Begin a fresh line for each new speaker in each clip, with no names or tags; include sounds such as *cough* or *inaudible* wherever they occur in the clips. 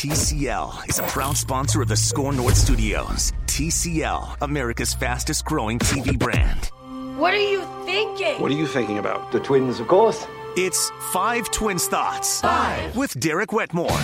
TCL is a proud sponsor of the SKOR North Studios. TCL, America's fastest growing TV brand.
What are you thinking?
What are you thinking about? The twins, of course.
It's Five Twins Thoughts.
Five.
With Derek Wetmore.
All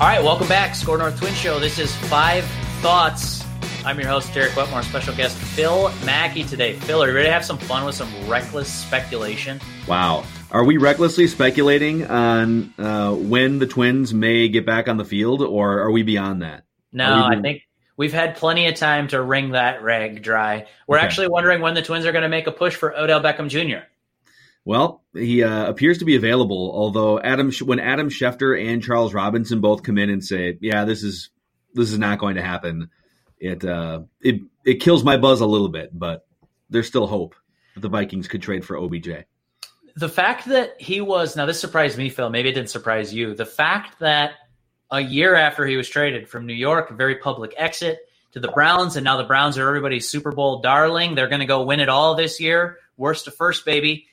right, welcome back, SKOR North Twin Show. This is Five Thoughts. I'm your host, Derek Wetmore, special guest Phil Mackey today. Phil, are you ready to have some fun with some reckless speculation?
Wow. Are we recklessly speculating on uh, when the Twins may get back on the field, or are we beyond that?
No,
we
I think we've had plenty of time to wring that rag dry. We're
Okay.
actually wondering when the Twins are going to make a push for Odell Beckham Jr.
Well, he uh, appears to be available. Although Adam, when Adam Schefter and Charles Robinson both come in and say, "Yeah, this is this is not going to happen," it uh, it it kills my buzz a little bit. But there's still hope that the Vikings could trade for OBJ.
The fact that he was now this surprised me, Phil. Maybe it didn't surprise you. The fact that a year after he was traded from New York, very public exit to the Browns, and now the Browns are everybody's Super Bowl darling. They're going to go win it all this year. Worst to first, baby.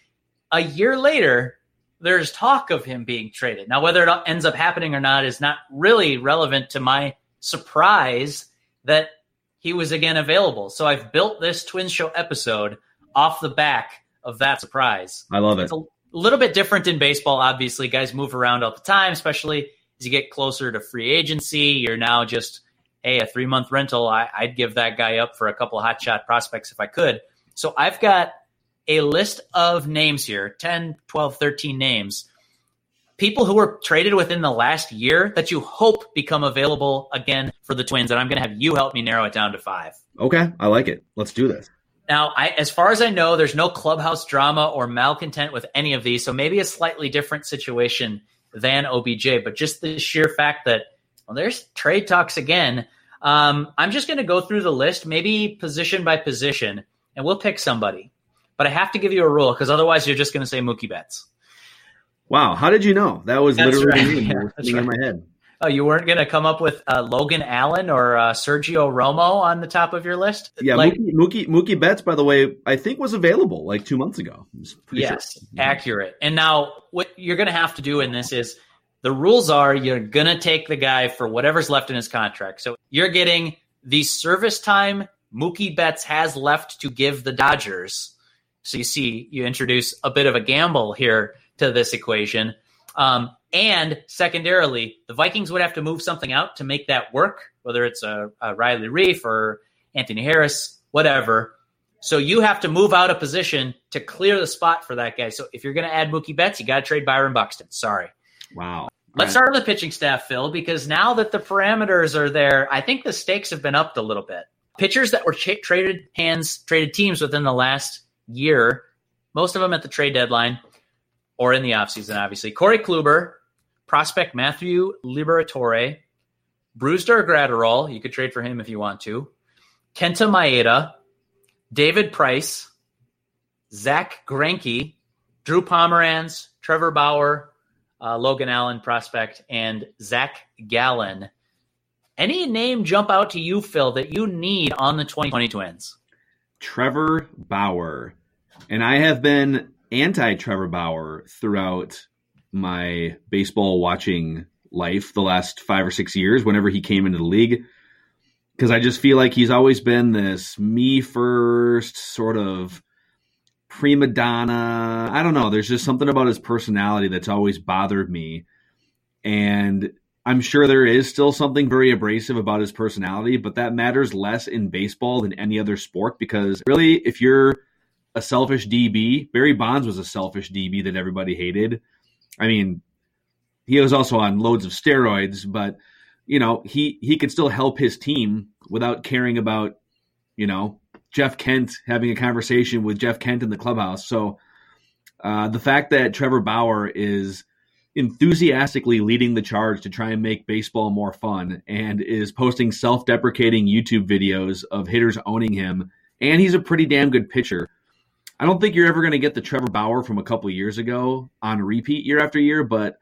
A year later, there's talk of him being traded. Now, whether it ends up happening or not is not really relevant to my surprise that he was again available. So I've built this Twin Show episode off the back of that surprise.
I love it.
It's a little bit different in baseball. Obviously, guys move around all the time, especially as you get closer to free agency. You're now just, hey, a three month rental. I, I'd give that guy up for a couple hot shot prospects if I could. So I've got a list of names here 10, 12, 13 names. People who were traded within the last year that you hope become available again for the Twins. And I'm going to have you help me narrow it down to five.
Okay, I like it. Let's do this.
Now, I, as far as I know, there's no clubhouse drama or malcontent with any of these, so maybe a slightly different situation than OBJ. But just the sheer fact that well, there's trade talks again. Um, I'm just going to go through the list, maybe position by position, and we'll pick somebody. But I have to give you a rule because otherwise you're just going to say Mookie Betts.
Wow, how did you know? That was
That's
literally
right.
me *laughs*
Yeah,
that was
that's
sitting in my head.
Oh, you weren't going to come up with uh, Logan Allen or uh, Sergio Romo on the top of your list?
Yeah,
Like-
Mookie, Mookie Mookie Betts, by the way, I think was available like two months ago. I'm sure.
Yes, accurate. And now what you're going to have to do in this is the rules are you're going to take the guy for whatever's left in his contract. So you're getting the service time Mookie Betts has left to give the Dodgers. So you see, you introduce a bit of a gamble here to this equation. Um, and secondarily, the Vikings would have to move something out to make that work, whether it's a, a Riley Reiff or Anthony Harris, whatever. So you have to move out a position to clear the spot for that guy. So if you're going to add Mookie Betts, you got to trade Byron Buxton. Sorry.
Wow.
Let's start on the pitching staff, Phil, because now that the parameters are there, I think the stakes have been upped a little bit. Pitchers that were cha- traded hands, traded teams within the last year, most of them at the trade deadline or in the offseason, obviously. Corey Kluber, prospect Matthew Liberatore, Brusdar Graterol, you could trade for him if you want to, Kenta Maeda, David Price, Zack Greinke, Drew Pomeranz, Trevor Bauer, uh, Logan Allen prospect, and Zac Gallen. Any name jump out to you, Phil, that you need on the 2020 Twins?
Trevor Bauer. And I have been anti Trevor Bauer throughout my baseball watching life the last five or six years whenever he came into the league. Because I just feel like he's always been this me first sort of prima donna. I don't know. There's just something about his personality that's always bothered me. And I'm sure there is still something very abrasive about his personality, but that matters less in baseball than any other sport because really, if you're a selfish DB, Barry Bonds was a selfish DB that everybody hated. I mean, he was also on loads of steroids, but you know, he he could still help his team without caring about, you know, Jeff Kent having a conversation with Jeff Kent in the clubhouse. So uh, the fact that Trevor Bauer is enthusiastically leading the charge to try and make baseball more fun and is posting self-deprecating YouTube videos of hitters owning him and he's a pretty damn good pitcher. I don't think you're ever going to get the Trevor Bauer from a couple years ago on repeat year after year, but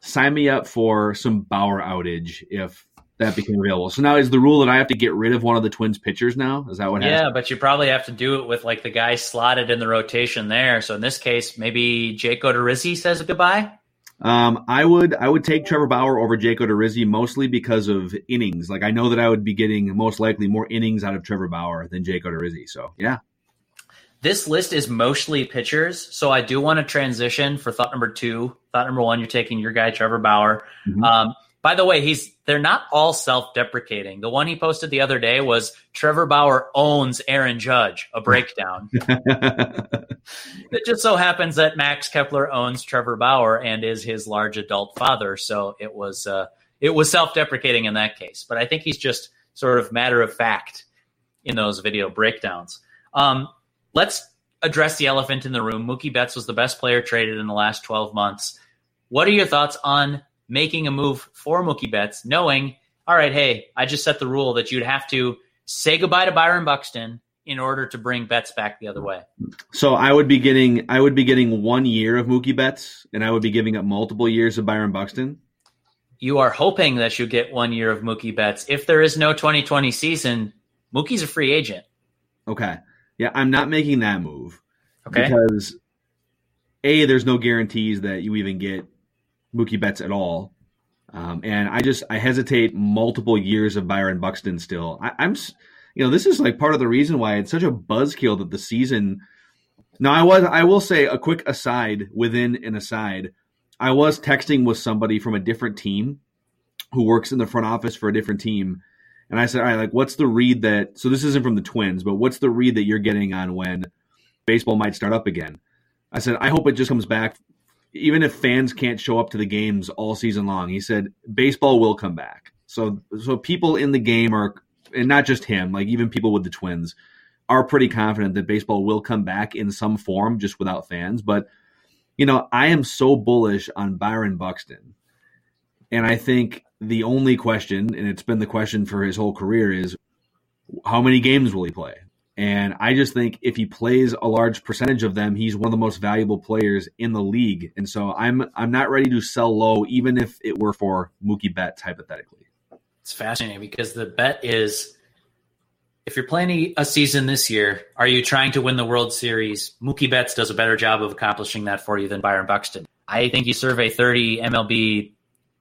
sign me up for some Bauer outage if that became available. So now is the rule that I have to get rid of one of the Twins pitchers now? Is that what
Yeah,
happens?
but you probably have to do it with like the guy slotted in the rotation there. So in this case, maybe Jake Odorizzi says goodbye.
Um, I would I would take Trevor Bauer over Jake Odorizzi mostly because of innings. Like I know that I would be getting most likely more innings out of Trevor Bauer than Jake Odorizzi. So yeah.
This list is mostly pitchers, so I do want to transition for thought number two. Thought number one, you're taking your guy Trevor Bauer. Mm-hmm. Um, by the way, he's they're not all self-deprecating. The one he posted the other day was Trevor Bauer owns Aaron Judge, a breakdown. *laughs* *laughs* it just so happens that Max Kepler owns Trevor Bauer and is his large adult father, so it was uh, it was self-deprecating in that case. But I think he's just sort of matter of fact in those video breakdowns. Um, let's address the elephant in the room. Mookie Betts was the best player traded in the last 12 months. What are your thoughts on making a move for Mookie Betts, knowing, all right, hey, I just set the rule that you'd have to say goodbye to Byron Buxton in order to bring Betts back the other way.
So I would be getting I would be getting one year of Mookie Betts, and I would be giving up multiple years of Byron Buxton.
You are hoping that you get one year of Mookie Betts. If there is no 2020 season, Mookie's a free agent.
Okay. Yeah, I'm not making that move.
Okay.
Because A, there's no guarantees that you even get Mookie Betts at all. Um, and I just I hesitate multiple years of Byron Buxton still. I, I'm you know this is like part of the reason why it's such a buzzkill that the season. Now I was I will say a quick aside within an aside. I was texting with somebody from a different team who works in the front office for a different team, and I said, "All right, like what's the read that? So this isn't from the Twins, but what's the read that you're getting on when baseball might start up again?" I said, "I hope it just comes back even if fans can't show up to the games all season long, he said baseball will come back. So so people in the game are and not just him, like even people with the Twins are pretty confident that baseball will come back in some form just without fans, but you know, I am so bullish on Byron Buxton. And I think the only question, and it's been the question for his whole career, is how many games will he play? And I just think if he plays a large percentage of them, he's one of the most valuable players in the league. And so I'm I'm not ready to sell low, even if it were for Mookie Betts hypothetically.
It's fascinating because the bet is if you're planning a season this year, are you trying to win the World Series? Mookie Betts does a better job of accomplishing that for you than Byron Buxton. I think you survey 30 MLB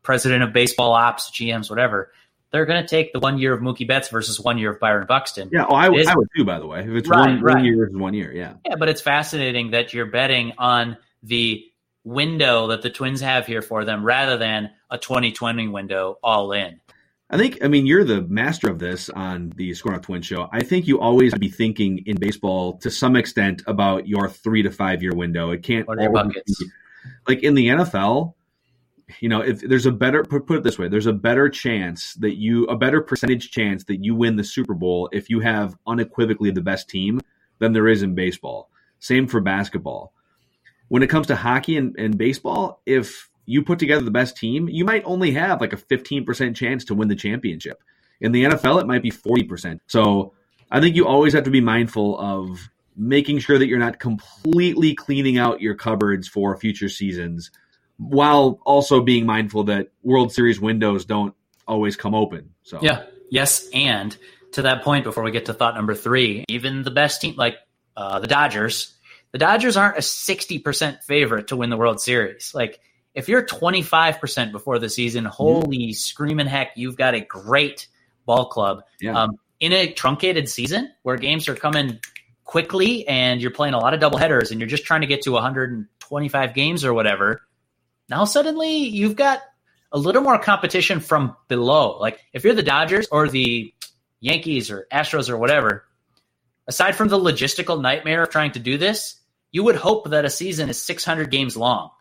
president of baseball ops, GMs, whatever they're going to take the one year of Mookie Betts versus one year of Byron Buxton.
Yeah, oh, I, would, I would too, by the way. If it's right, one, right. one year versus one year, yeah.
Yeah, but it's fascinating that you're betting on the window that the Twins have here for them rather than a 2020 window all in.
I think, I mean, you're the master of this on the SKOR North Twin show. I think you always be thinking in baseball to some extent about your three to five year window. It can't be, like in the NFL you know, if there's a better put, put it this way, there's a better chance that you a better percentage chance that you win the Super Bowl if you have unequivocally the best team than there is in baseball. Same for basketball. When it comes to hockey and, and baseball, if you put together the best team, you might only have like a 15% chance to win the championship. In the NFL, it might be 40%. So I think you always have to be mindful of making sure that you're not completely cleaning out your cupboards for future seasons while also being mindful that World Series windows don't always come open. So
yeah, yes, and to that point, before we get to thought number three, even the best team like uh, the Dodgers, the Dodgers aren't a sixty percent favorite to win the World Series. Like if you're twenty five percent before the season, holy mm-hmm. screaming heck, you've got a great ball club. Yeah. Um, in a truncated season where games are coming quickly and you're playing a lot of double headers and you're just trying to get to 125 games or whatever now suddenly you've got a little more competition from below. Like if you're the Dodgers or the Yankees or Astros or whatever, aside from the logistical nightmare of trying to do this, you would hope that a season is 600 games long.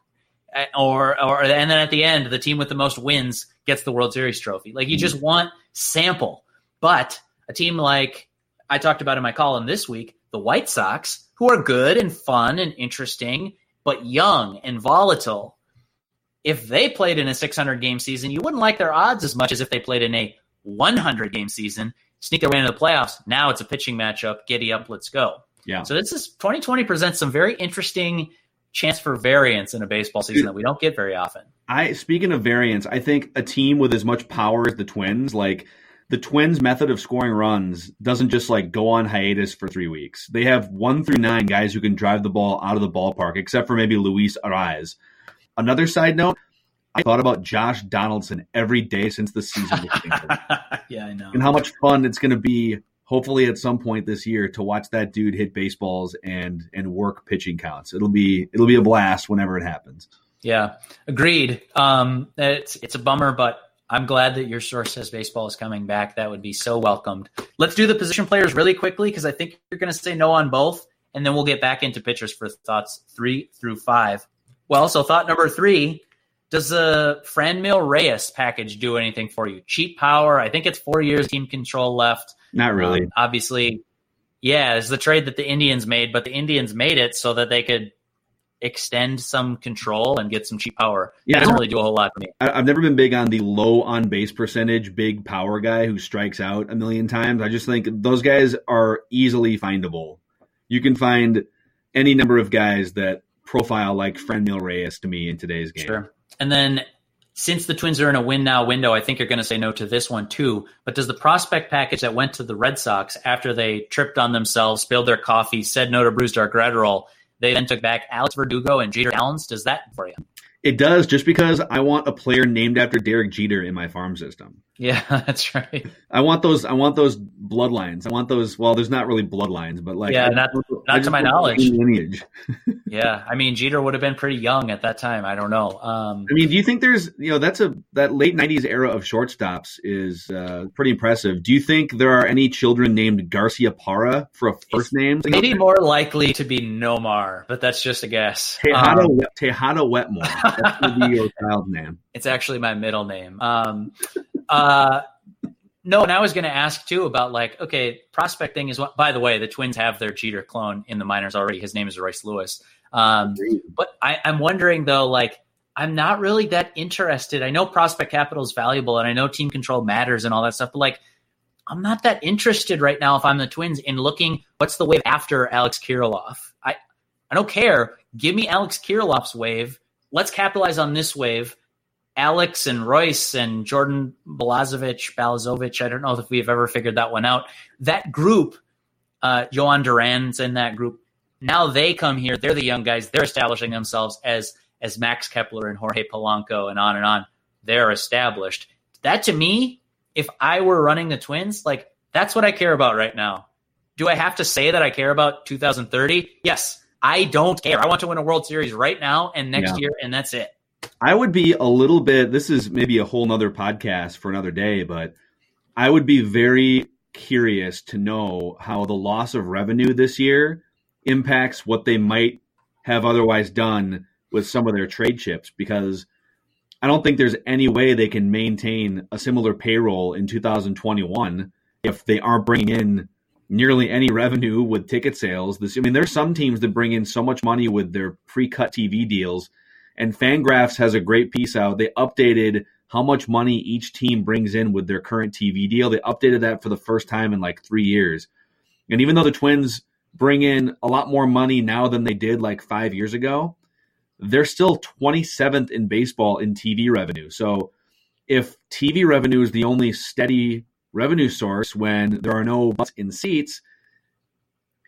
Or, or, and then at the end, the team with the most wins gets the World Series trophy. Like you just mm-hmm. want sample. But a team like I talked about in my column this week, the White Sox, who are good and fun and interesting, but young and volatile, if they played in a 600 game season, you wouldn't like their odds as much as if they played in a 100 game season, sneak their way into the playoffs. Now it's a pitching matchup. Giddy up, let's go.
Yeah.
So this is 2020 presents some very interesting chance for variance in a baseball season that we don't get very often.
I speaking of variance, I think a team with as much power as the Twins, like the Twins' method of scoring runs doesn't just like go on hiatus for three weeks. They have one through nine guys who can drive the ball out of the ballpark, except for maybe Luis Arraez. Another side note, I thought about Josh Donaldson every day since the season *laughs*
yeah, I know.
and how much fun it's going to be hopefully at some point this year to watch that dude hit baseballs and and work pitching counts. It'll be it'll be a blast whenever it happens.
Yeah, agreed. Um, it's it's a bummer, but I'm glad that your source says baseball is coming back. That would be so welcomed. Let's do the position players really quickly because I think you're going to say no on both, and then we'll get back into pitchers for thoughts three through five. Well, so thought number three. Does the Franmil Reyes package do anything for you? Cheap power. I think it's four years team control left.
Not really.
Um, obviously, yeah, it's the trade that the Indians made, but the Indians made it so that they could extend some control and get some cheap power.
Yeah,
it doesn't really do a whole lot for me.
I've never been big on the low on base percentage, big power guy who strikes out a million times. I just think those guys are easily findable. You can find any number of guys that profile like Franmil Reyes to me in today's game.
Sure. And then since the Twins are in a win now window, I think you're going to say no to this one too. But does the prospect package that went to the Red Sox after they tripped on themselves, spilled their coffee, said no to Brusdar Graterol, they then took back Alex Verdugo and Jeter Downs. Does that for you?
It does, just because I want a player named after Derek Jeter in my farm system.
Yeah, *laughs* that's right.
I want those. I want those bloodlines. I want those. Well, there's not really bloodlines, but like
yeah,
I,
not
I
not to my knowledge.
lineage. *laughs*
yeah, I mean Jeter would have been pretty young at that time. I don't know. Um,
I mean, do you think there's you know that's a that late '90s era of shortstops is uh, pretty impressive. Do you think there are any children named Garciaparra for a first name?
maybe more likely to be Nomar, but that's just a guess.
Tejada,
Um,
Tejada Wetmore. That would be your *laughs* child's name.
It's actually my middle name. Um, uh, no, and I was going to ask too about like, okay, prospecting is what. By the way, the Twins have their Jeter clone in the minors already. His name is Royce Lewis. Um, but I, I'm wondering though, like, I'm not really that interested. I know prospect capital is valuable, and I know team control matters and all that stuff. But like, I'm not that interested right now. If I'm the Twins in looking, what's the wave after Alex Kirilloff? I I don't care. Give me Alex Kirilloff's wave. Let's capitalize on this wave. Alex and Royce and Jordan Balazovic, Balazovic. I don't know if we've ever figured that one out. That group, uh, Jhoan Duran's in that group. Now they come here. They're the young guys. They're establishing themselves as as Max Kepler and Jorge Polanco and on and on. They're established. That to me, if I were running the Twins, like that's what I care about right now. Do I have to say that I care about 2030? Yes. I don't care. I want to win a World Series right now and next
Yeah.
year, and that's it.
I would be a little bit. This is maybe a whole nother podcast for another day, but I would be very curious to know how the loss of revenue this year impacts what they might have otherwise done with some of their trade chips because I don't think there's any way they can maintain a similar payroll in 2021 if they aren't bringing in nearly any revenue with ticket sales. This, I mean, there's some teams that bring in so much money with their pre-cut TV deals, and Fangraphs has a great piece out. They updated how much money each team brings in with their current TV deal. They updated that for the first time in like three years. And even though the Twins bring in a lot more money now than they did like five years ago, they're still 27th in baseball in TV revenue. So if TV revenue is the only steady revenue source when there are no butts in seats,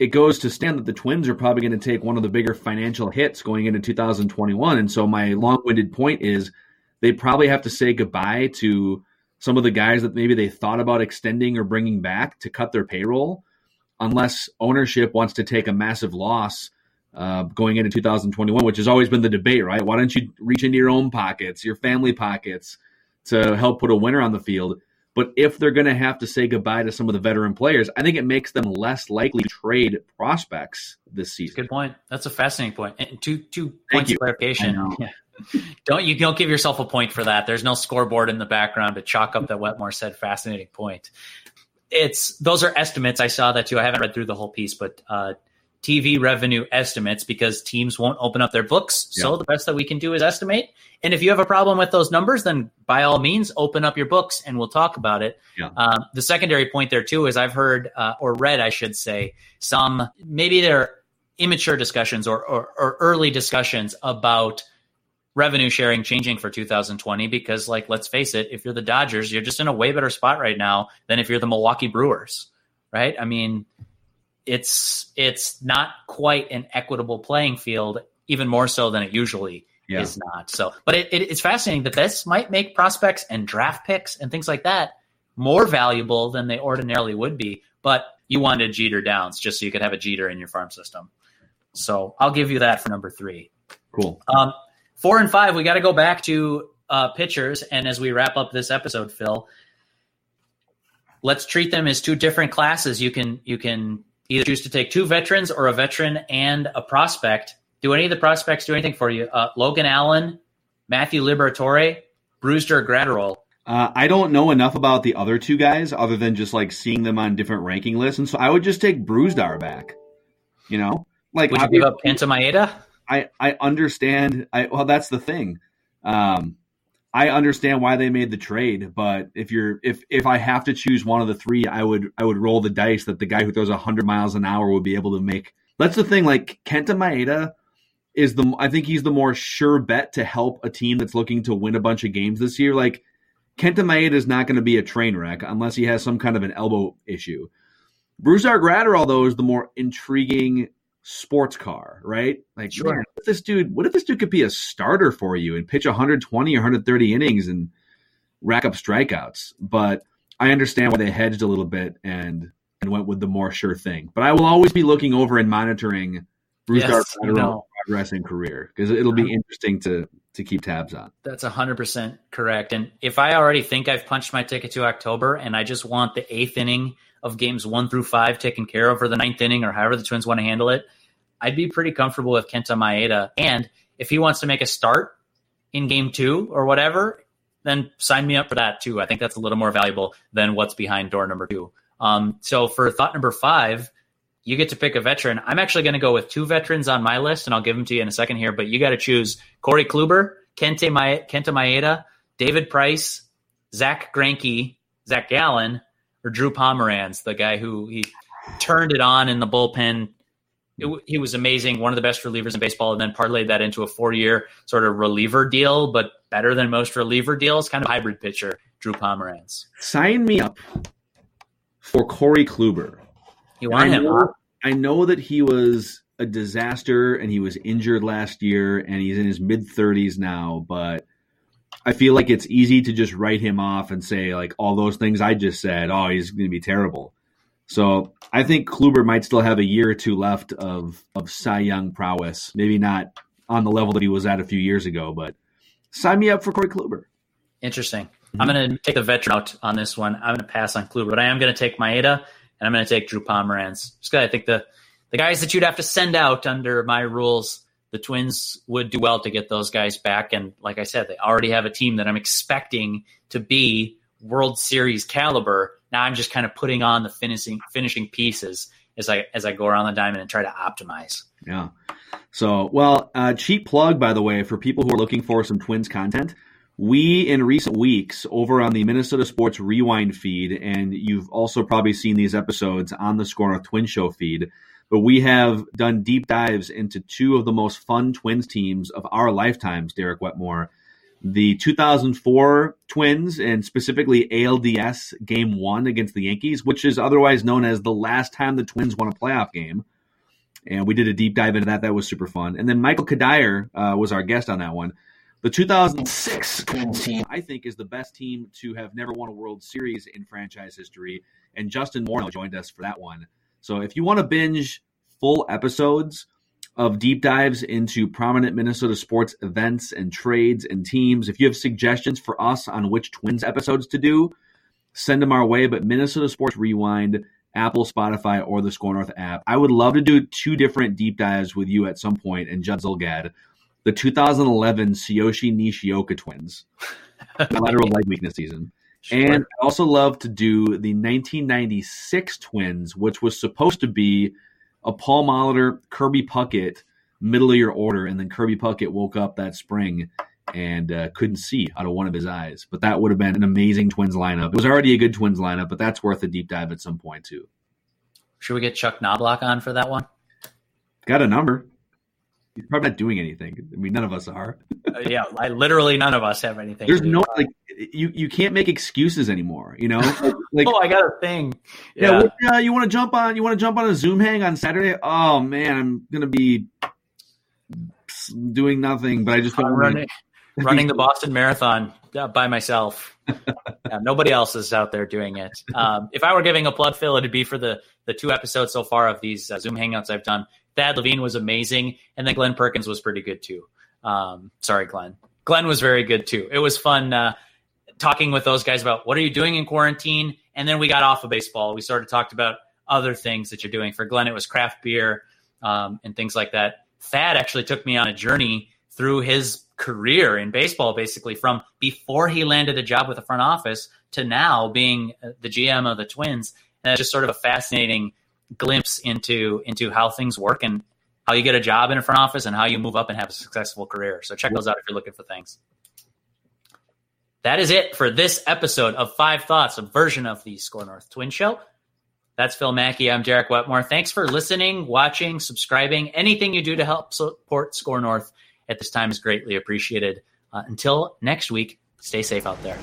it goes to stand that the Twins are probably going to take one of the bigger financial hits going into 2021. And so my long-winded point is they probably have to say goodbye to some of the guys that maybe they thought about extending or bringing back to cut their payroll, unless ownership wants to take a massive loss uh, going into 2021, which has always been the debate, right? Why don't you reach into your own pockets, your family pockets, to help put a winner on the field? But if they're going to have to say goodbye to some of the veteran players, I think it makes them less likely to trade prospects this season.
Good point. That's a fascinating point. And two two
Thank
points
you.
of clarification.
I know.
Yeah. *laughs* Don't you don't give yourself a point for that. There's no scoreboard in the background to chalk up that Wetmore said fascinating point. It's those are estimates. I saw that too. I haven't read through the whole piece, but uh, TV revenue estimates because teams won't open up their books. So the best that we can do is estimate. And if you have a problem with those numbers, then by all means, open up your books and we'll talk about it.
Yeah.
Um, the secondary point there too is I've heard uh, or read, I should say, some maybe they're immature discussions or, or, or early discussions about revenue sharing changing for 2020 because like let's face it if you're the dodgers you're just in a way better spot right now than if you're the milwaukee brewers right i mean it's it's not quite an equitable playing field even more so than it usually yeah. is not. So, but it, it, it's fascinating that this might make prospects and draft picks and things like that more valuable than they ordinarily would be. But you wanted Jeter Downs just so you could have a Jeter in your farm system. So I'll give you that for number three.
Cool.
Um, four and five, we got to go back to uh, pitchers. And as we wrap up this episode, Phil, let's treat them as two different classes. You can you can either choose to take two veterans or a veteran and a prospect. Do any of the prospects do anything for you? Uh, Logan Allen, Matthew Liberatore, Brusdar Graterol.
Uh, I don't know enough about the other two guys other than just like seeing them on different ranking lists, and so I would just take Brusdar back. You know, like
would you give up Kenta Maeda?
I I understand. I well, that's the thing. Um, I understand why they made the trade, but if you're if if I have to choose one of the three, I would I would roll the dice that the guy who throws hundred miles an hour would be able to make. That's the thing. Like Kenta Maeda is the I think he's the more sure bet to help a team that's looking to win a bunch of games this year. Like Kenta Maeda is not going to be a train wreck unless he has some kind of an elbow issue. Brusdar Graterol though is the more intriguing sports car, right? Like, sure. man, what if this dude, what if this dude could be a starter for you and pitch 120 or 130 innings and rack up strikeouts? But I understand why they hedged a little bit and and went with the more sure thing. But I will always be looking over and monitoring Bruce yes, no. progress and career because it'll be interesting to to keep tabs on.
That's 100% correct. And if I already think I've punched my ticket to October and I just want the eighth inning of games one through five taken care of, for the ninth inning, or however the Twins want to handle it, I'd be pretty comfortable with Kenta Maeda. And if he wants to make a start in game two or whatever, then sign me up for that too. I think that's a little more valuable than what's behind door number two. Um, so for thought number five, you get to pick a veteran. I'm actually going to go with two veterans on my list, and I'll give them to you in a second here. But you got to choose Corey Kluber, Kenta, Maeda, David Price, Zack Greinke, Zac Gallen, or Drew Pomeranz, the guy who he turned it on in the bullpen. It, he was amazing, one of the best relievers in baseball, and then parlayed that into a four-year sort of reliever deal, but better than most reliever deals, kind of hybrid pitcher, Drew Pomeranz.
Sign me up for Corey Kluber.
You want I him? Know,
I know that he was a disaster and he was injured last year and he's in his mid 30s now, but I feel like it's easy to just write him off and say like all those things I just said. Oh, he's going to be terrible. So I think Kluber might still have a year or two left of of Cy Young prowess. Maybe not on the level that he was at a few years ago, but sign me up for Corey Kluber.
Interesting. Mm-hmm. I'm going to take the veteran out on this one. I'm going to pass on Kluber, but I am going to take Maeda and I'm going to take Drew Pomeranz. Just because I think the the guys that you'd have to send out under my rules the Twins would do well to get those guys back. And like I said, they already have a team that I'm expecting to be World Series caliber. Now I'm just kind of putting on the finishing finishing pieces as I as I go around the diamond and try to optimize.
Yeah. So, well, uh, cheap plug by the way for people who are looking for some Twins content. We in recent weeks over on the Minnesota Sports Rewind feed, and you've also probably seen these episodes on the SKOR North Twin Show feed but we have done deep dives into two of the most fun Twins teams of our lifetimes, Derek Wetmore. The 2004 Twins, and specifically ALDS Game 1 against the Yankees, which is otherwise known as the last time the Twins won a playoff game. And we did a deep dive into that. That was super fun. And then Michael Cuddyer uh, was our guest on that one. The 2006 Twins team, I think, is the best team to have never won a World Series in franchise history. And Justin Morneau joined us for that one. So if you want to binge full episodes of deep dives into prominent Minnesota sports events and trades and teams, if you have suggestions for us on which Twins episodes to do, send them our way. But Minnesota Sports Rewind, Apple, Spotify, or the SKOR North app. I would love to do two different deep dives with you at some point and Judd Zulgad. The 2011 Tsuyoshi Nishioka Twins, *laughs* lateral leg weakness season. Sure. And I also love to do the 1996 Twins, which was supposed to be a Paul Molitor, Kirby Puckett middle of your order, and then Kirby Puckett woke up that spring and uh, couldn't see out of one of his eyes. But that would have been an amazing Twins lineup. It was already a good Twins lineup, but that's worth a deep dive at some point too.
Should we get Chuck Knobloch on for that one?
Got a number. He's probably not doing anything. I mean, none of us are.
uh, yeah, I, literally none of us have anything.
There's no like you you can't make excuses anymore. You know, *laughs* like,
oh, I got a thing.
Yeah, yeah uh, you want to jump on? You want to jump on a Zoom hang on Saturday? Oh man, I'm gonna be
doing nothing, but I just
I'm running, running the Boston Marathon by myself. *laughs* yeah, nobody else is out there doing it. Um, if I were giving a plug, Phil, it'd be for the the two episodes so far of these uh, Zoom hangouts I've done. Thad Levine was amazing, and then Glenn Perkins was pretty good too. Um, sorry, Glenn. Glenn was very good too. It was fun uh, talking with those guys about what are you doing in quarantine, and then we got off of baseball. We sort of talked about other things that you're doing. For Glenn, it was craft beer um, and things like that. Thad actually took me on a journey through his career in baseball, basically from before he landed a job with the front office to now being uh, the GM of the Twins. And it's just sort of a fascinating glimpse into into how things work and how you get a job in a front office and how you move up and have a successful career. So check those out if you're looking for things. That is it for this episode of Five Thoughts, a version of the SKOR North Twin Show. That's Phil Mackey. I'm Derek Wetmore. Thanks for listening, watching, subscribing. Anything you do to help support SKOR North at this time is greatly appreciated. Uh, until next week, stay safe out there.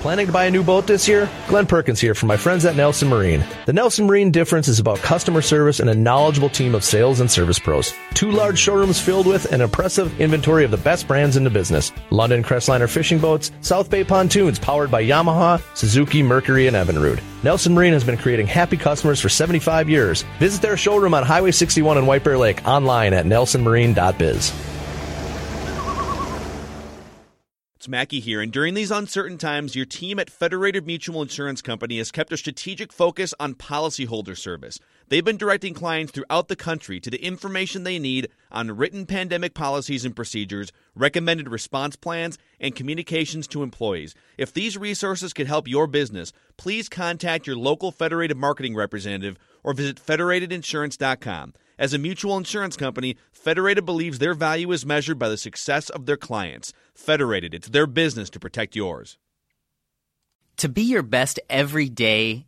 Planning to buy a new boat this year? Glenn Perkins here from my friends at Nelson Marine. The Nelson Marine difference is about customer service and a knowledgeable team of sales and service pros. Two large showrooms filled with an impressive inventory of the best brands in the business. London Crestliner fishing boats, South Bay pontoons powered by Yamaha, Suzuki, Mercury, and Evinrude. Nelson Marine has been creating happy customers for 75 years. Visit their showroom on Highway 61 in White Bear Lake online at nelsonmarine.biz.
Mackey here, and during these uncertain times, your team at Federated Mutual Insurance Company has kept a strategic focus on policyholder service. They've been directing clients throughout the country to the information they need on written pandemic policies and procedures, recommended response plans, and communications to employees. If these resources could help your business, please contact your local Federated marketing representative or visit federatedinsurance.com. As a mutual insurance company, Federated believes their value is measured by the success of their clients. Federated, it's their business to protect yours.
To be your best every day,